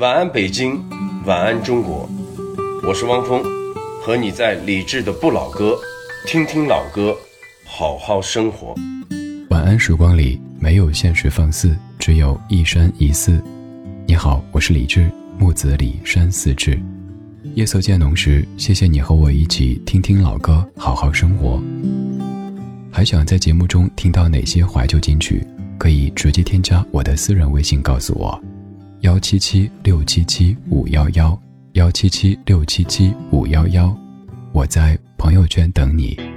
晚安，北京，晚安，中国。我是汪峰，和你在理智的不老歌，听听老歌，好好生活。晚安，时光里没有现实放肆，只有一山一寺。你好，我是李志，木子李山寺志。夜色渐浓时，谢谢你和我一起听听老歌，好好生活。还想在节目中听到哪些怀旧金曲？可以直接添加我的私人微信告诉我，幺七七六七七五幺幺，幺七七六七七五幺幺，我在朋友圈等你。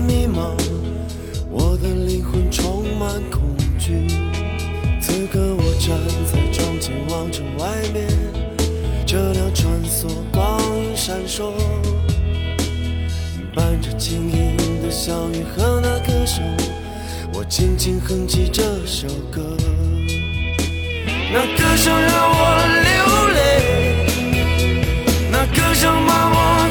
迷茫，我的灵魂充满恐惧。此刻我站在窗前，望着外面车辆穿梭，光影闪烁，伴着轻盈的笑语和那歌声，我轻轻哼起这首歌。那歌声让我流泪，那歌声把我。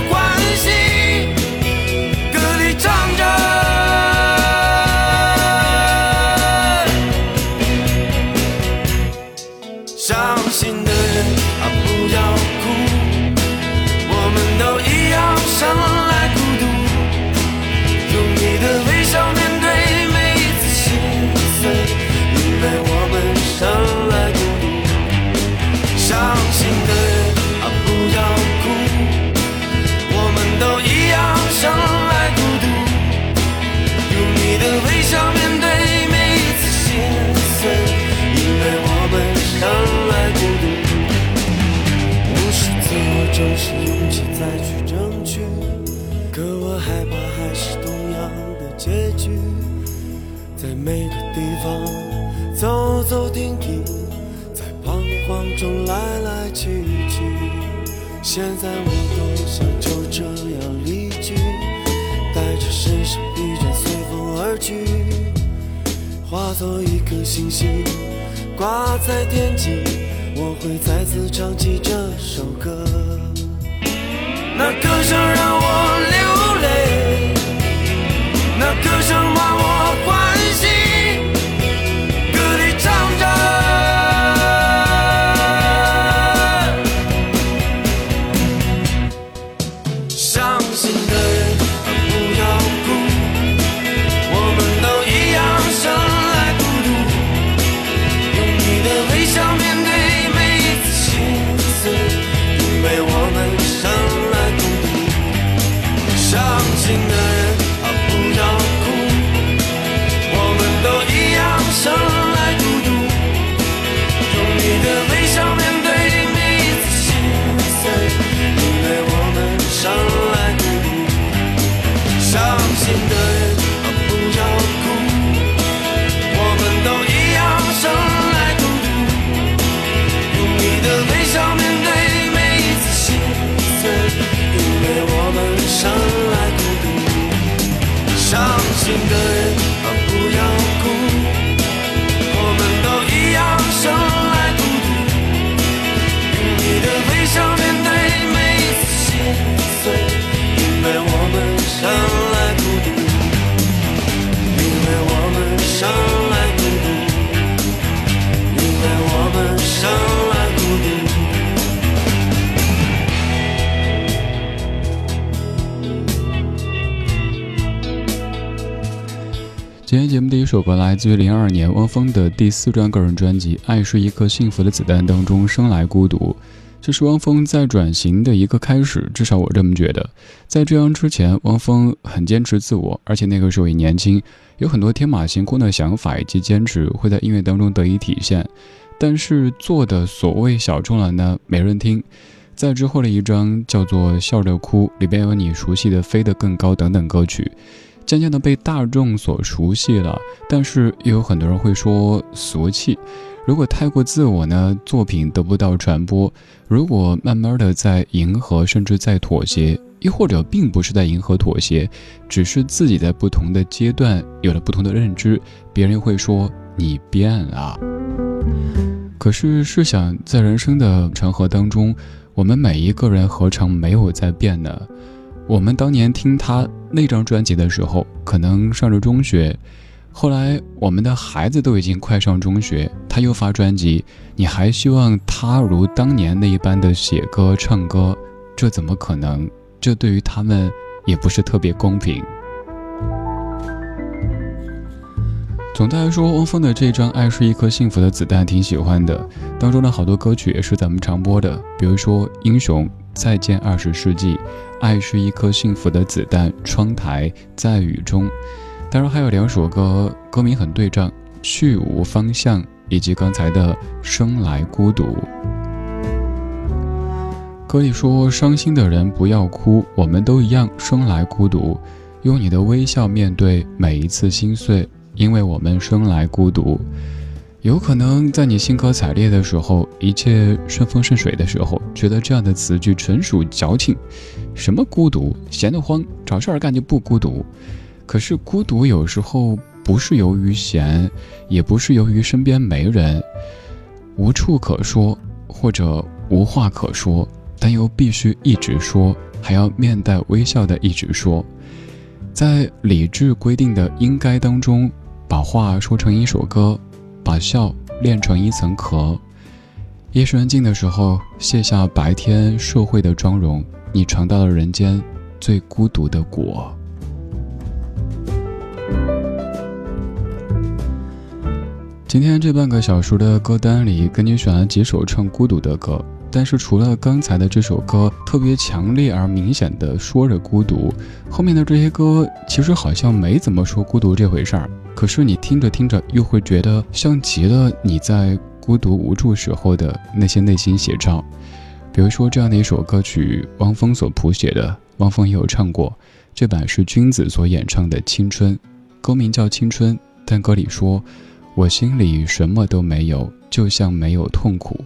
唱起这首歌，那歌声让我首歌来自于零二年汪峰的第四张个人专辑《爱是一颗幸福的子弹》当中，《生来孤独》。这是汪峰在转型的一个开始，至少我这么觉得。在这样之前，汪峰很坚持自我，而且那个时候也年轻，有很多天马行空的想法以及坚持会在音乐当中得以体现。但是做的所谓小众了呢，没人听。在之后的一张叫做《笑着哭》，里边有你熟悉的《飞得更高》等等歌曲。渐渐的被大众所熟悉了，但是又有很多人会说俗气。如果太过自我呢，作品得不到传播；如果慢慢的在迎合，甚至在妥协，又或者并不是在迎合妥协，只是自己在不同的阶段有了不同的认知，别人会说你变了。可是试想，在人生的长河当中，我们每一个人何尝没有在变呢？我们当年听他那张专辑的时候，可能上着中学，后来我们的孩子都已经快上中学，他又发专辑，你还希望他如当年那一般的写歌唱歌，这怎么可能？这对于他们也不是特别公平。总的来说，汪峰的这张《爱是一颗幸福的子弹》挺喜欢的，当中的好多歌曲也是咱们常播的，比如说《英雄》。再见，二十世纪，爱是一颗幸福的子弹。窗台在雨中，当然还有两首歌，歌名很对仗，去无方向，以及刚才的生来孤独。可以说，伤心的人不要哭，我们都一样，生来孤独。用你的微笑面对每一次心碎，因为我们生来孤独。有可能在你兴高采烈的时候，一切顺风顺水的时候，觉得这样的词句纯属矫情。什么孤独，闲得慌，找事儿干就不孤独。可是孤独有时候不是由于闲，也不是由于身边没人，无处可说，或者无话可说，但又必须一直说，还要面带微笑的一直说。在理智规定的应该当中，把话说成一首歌。把笑练成一层壳，夜深人静的时候，卸下白天社会的妆容，你尝到了人间最孤独的果。今天这半个小时的歌单里，给你选了几首唱孤独的歌。但是除了刚才的这首歌特别强烈而明显的说着孤独，后面的这些歌其实好像没怎么说孤独这回事儿。可是你听着听着又会觉得像极了你在孤独无助时候的那些内心写照。比如说这样的一首歌曲，汪峰所谱写的，汪峰也有唱过，这版是君子所演唱的《青春》，歌名叫《青春》，但歌里说：“我心里什么都没有，就像没有痛苦。”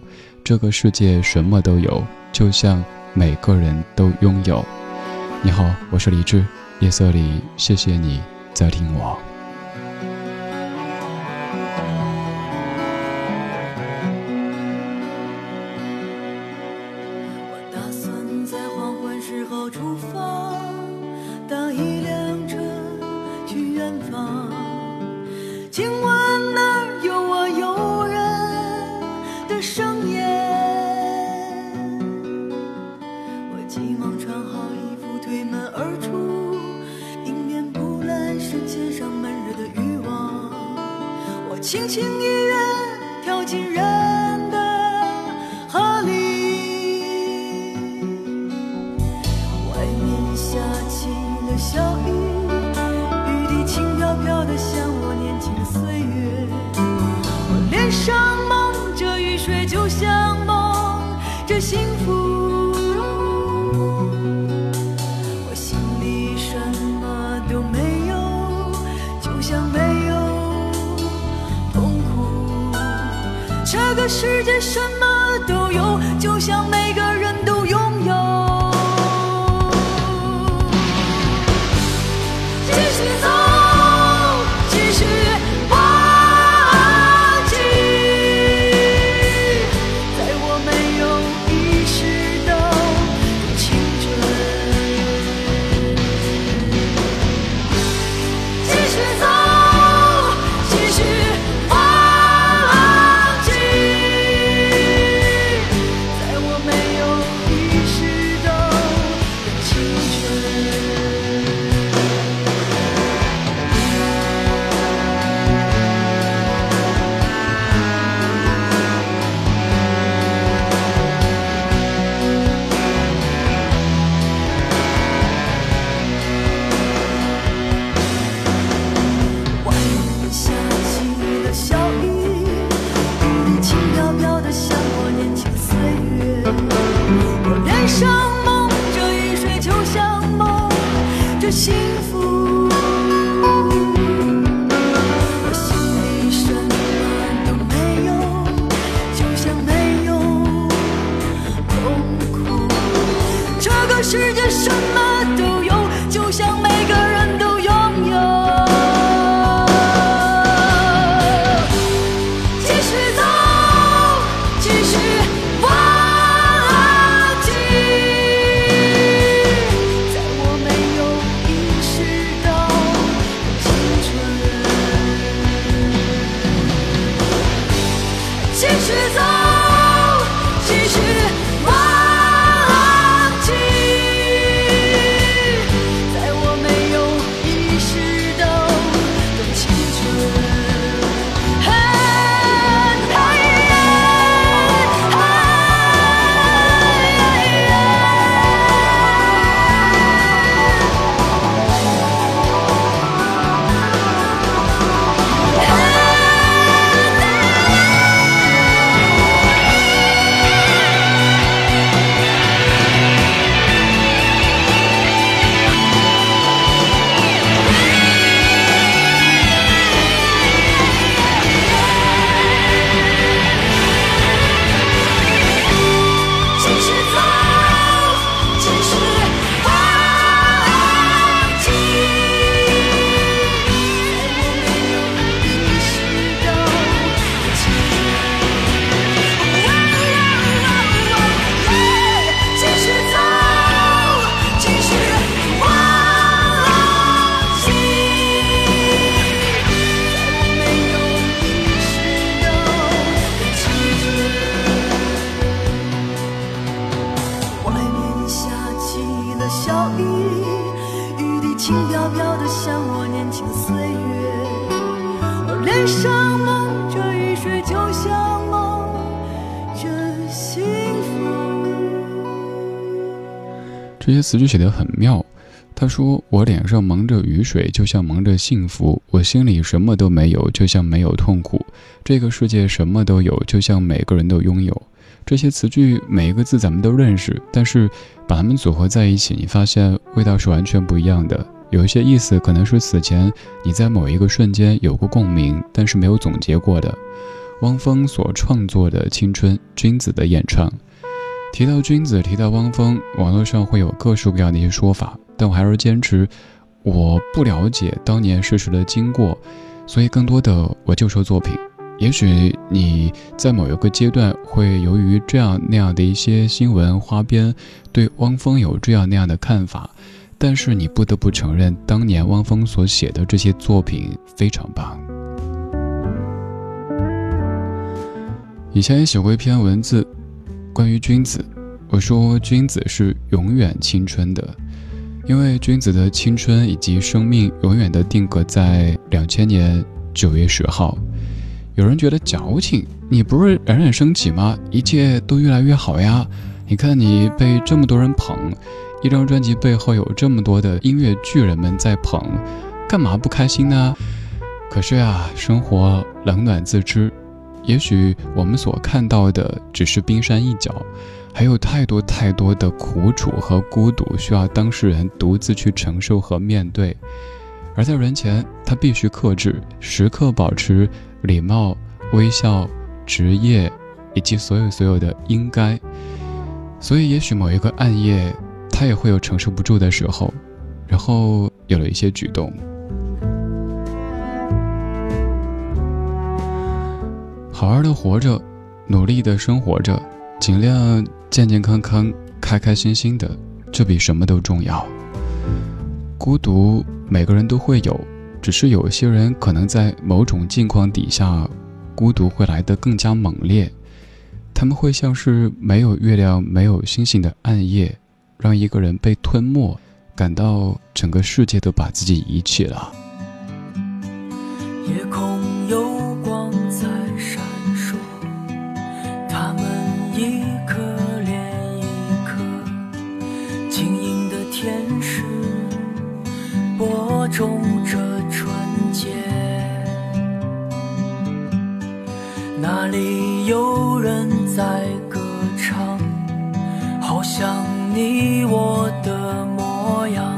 这个世界什么都有，就像每个人都拥有。你好，我是李志，夜色里，谢谢你在听我。词句写得很妙。他说：“我脸上蒙着雨水，就像蒙着幸福；我心里什么都没有，就像没有痛苦。这个世界什么都有，就像每个人都拥有。”这些词句每一个字咱们都认识，但是把它们组合在一起，你发现味道是完全不一样的。有一些意思可能是此前你在某一个瞬间有过共鸣，但是没有总结过的。汪峰所创作的《青春》，君子的演唱。提到君子，提到汪峰，网络上会有各式各样的一些说法，但我还是坚持，我不了解当年事实的经过，所以更多的我就说作品。也许你在某一个阶段会由于这样那样的一些新闻花边，对汪峰有这样那样的看法，但是你不得不承认，当年汪峰所写的这些作品非常棒。以前也写过一篇文字，关于君子。我说君子是永远青春的，因为君子的青春以及生命永远的定格在两千年九月十号。有人觉得矫情，你不是冉冉升起吗？一切都越来越好呀！你看你被这么多人捧，一张专辑背后有这么多的音乐巨人们在捧，干嘛不开心呢？可是呀，生活冷暖自知。也许我们所看到的只是冰山一角，还有太多太多的苦楚和孤独需要当事人独自去承受和面对。而在人前，他必须克制，时刻保持礼貌、微笑、职业，以及所有所有的应该。所以，也许某一个暗夜，他也会有承受不住的时候，然后有了一些举动。好好的活着，努力的生活着，尽量健健康康、开开心心的，这比什么都重要。孤独每个人都会有，只是有些人可能在某种境况底下，孤独会来得更加猛烈。他们会像是没有月亮、没有星星的暗夜，让一个人被吞没，感到整个世界都把自己遗弃了。夜空播种着纯洁。那里有人在歌唱，好像你我的模样，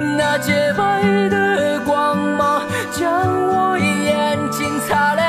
那洁白的光芒将我眼睛擦亮。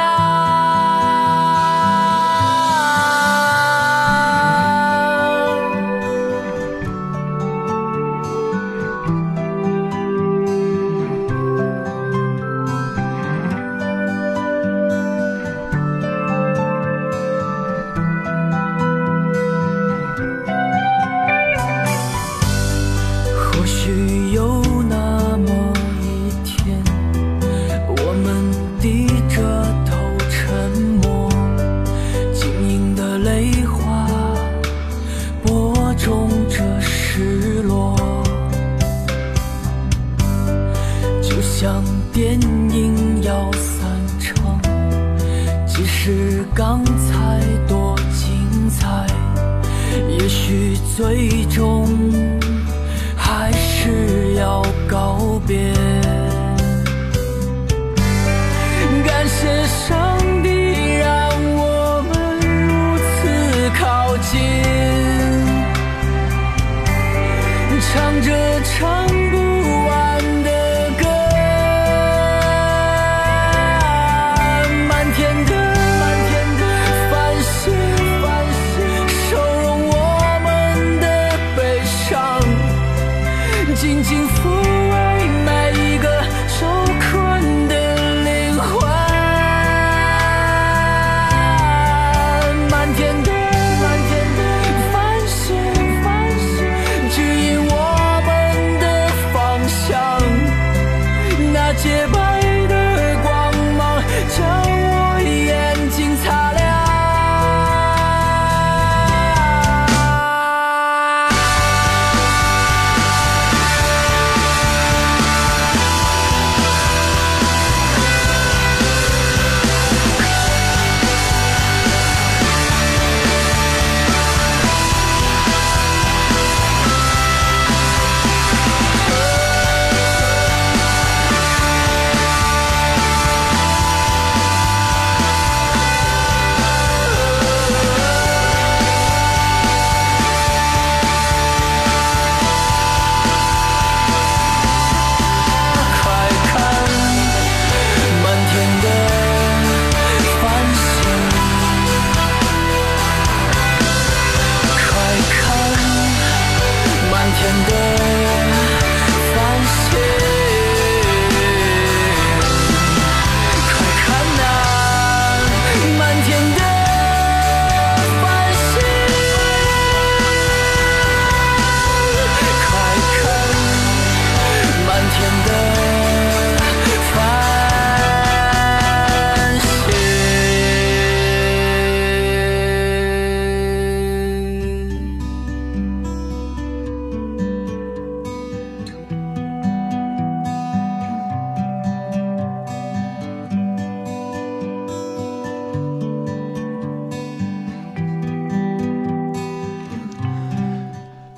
其实刚才多精彩，也许最终。还是要告别。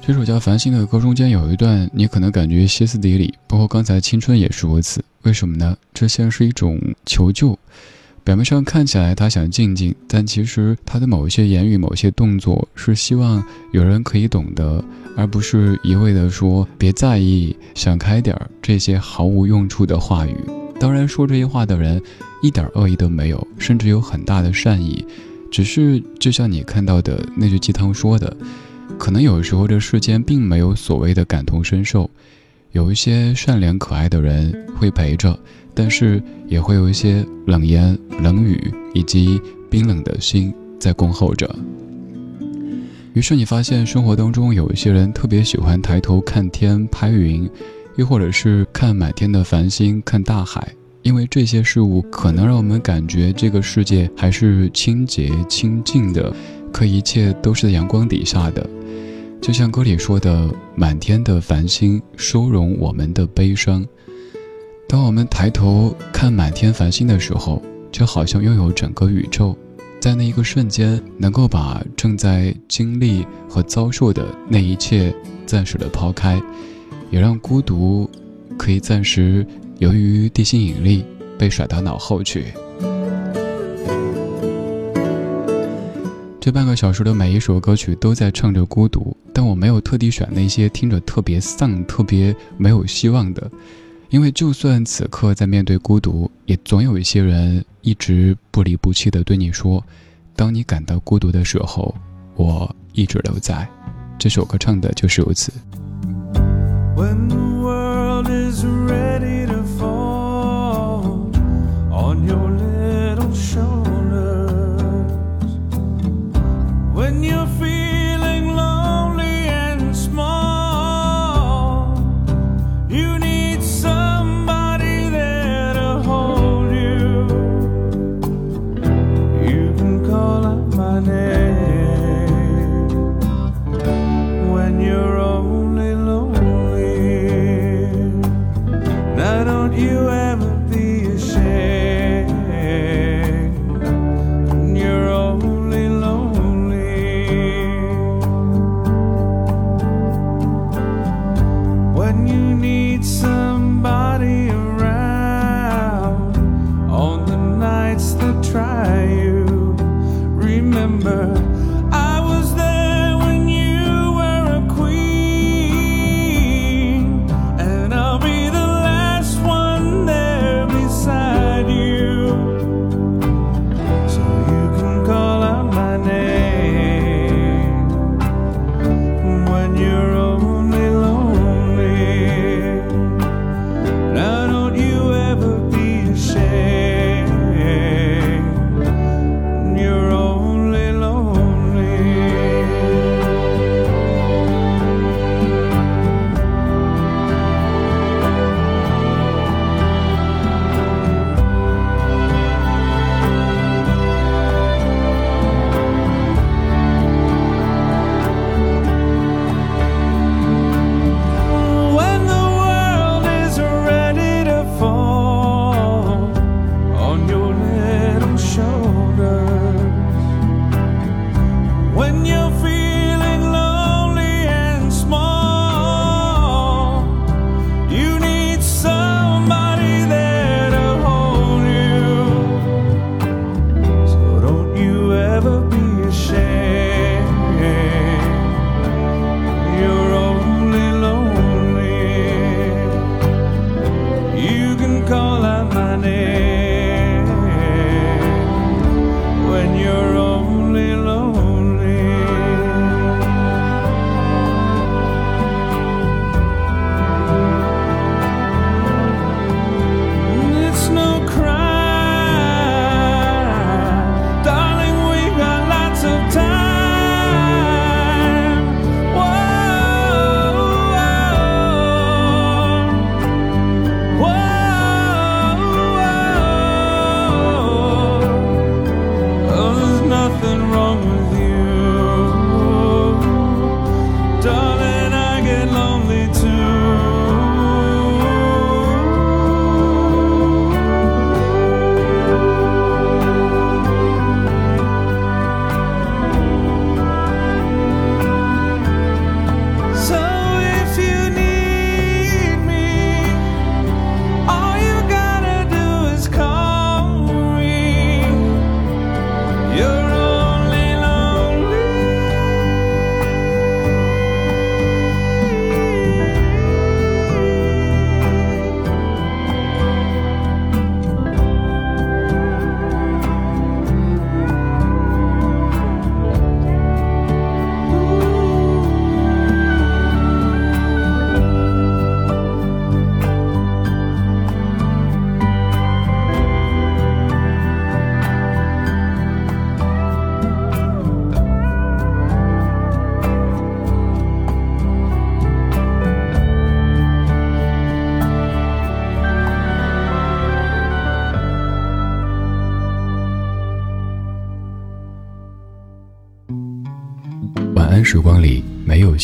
这首叫《繁星》的歌中间有一段，你可能感觉歇斯底里，包括刚才《青春》也是如此。为什么呢？这像是一种求救。表面上看起来他想静静，但其实他的某一些言语、某些动作是希望有人可以懂得，而不是一味的说别在意、想开点儿这些毫无用处的话语。当然，说这些话的人一点恶意都没有，甚至有很大的善意，只是就像你看到的那句鸡汤说的。可能有时候这世间并没有所谓的感同身受，有一些善良可爱的人会陪着，但是也会有一些冷言冷语以及冰冷的心在恭候着。于是你发现生活当中有一些人特别喜欢抬头看天拍云，又或者是看满天的繁星、看大海，因为这些事物可能让我们感觉这个世界还是清洁清净的，可一切都是在阳光底下的。就像歌里说的：“满天的繁星收容我们的悲伤。”当我们抬头看满天繁星的时候，就好像拥有整个宇宙，在那一个瞬间，能够把正在经历和遭受的那一切暂时的抛开，也让孤独可以暂时由于地心引力被甩到脑后去。这半个小时的每一首歌曲都在唱着孤独，但我没有特地选那些听着特别丧、特别没有希望的，因为就算此刻在面对孤独，也总有一些人一直不离不弃的对你说：“当你感到孤独的时候，我一直都在。”这首歌唱的就是如此。时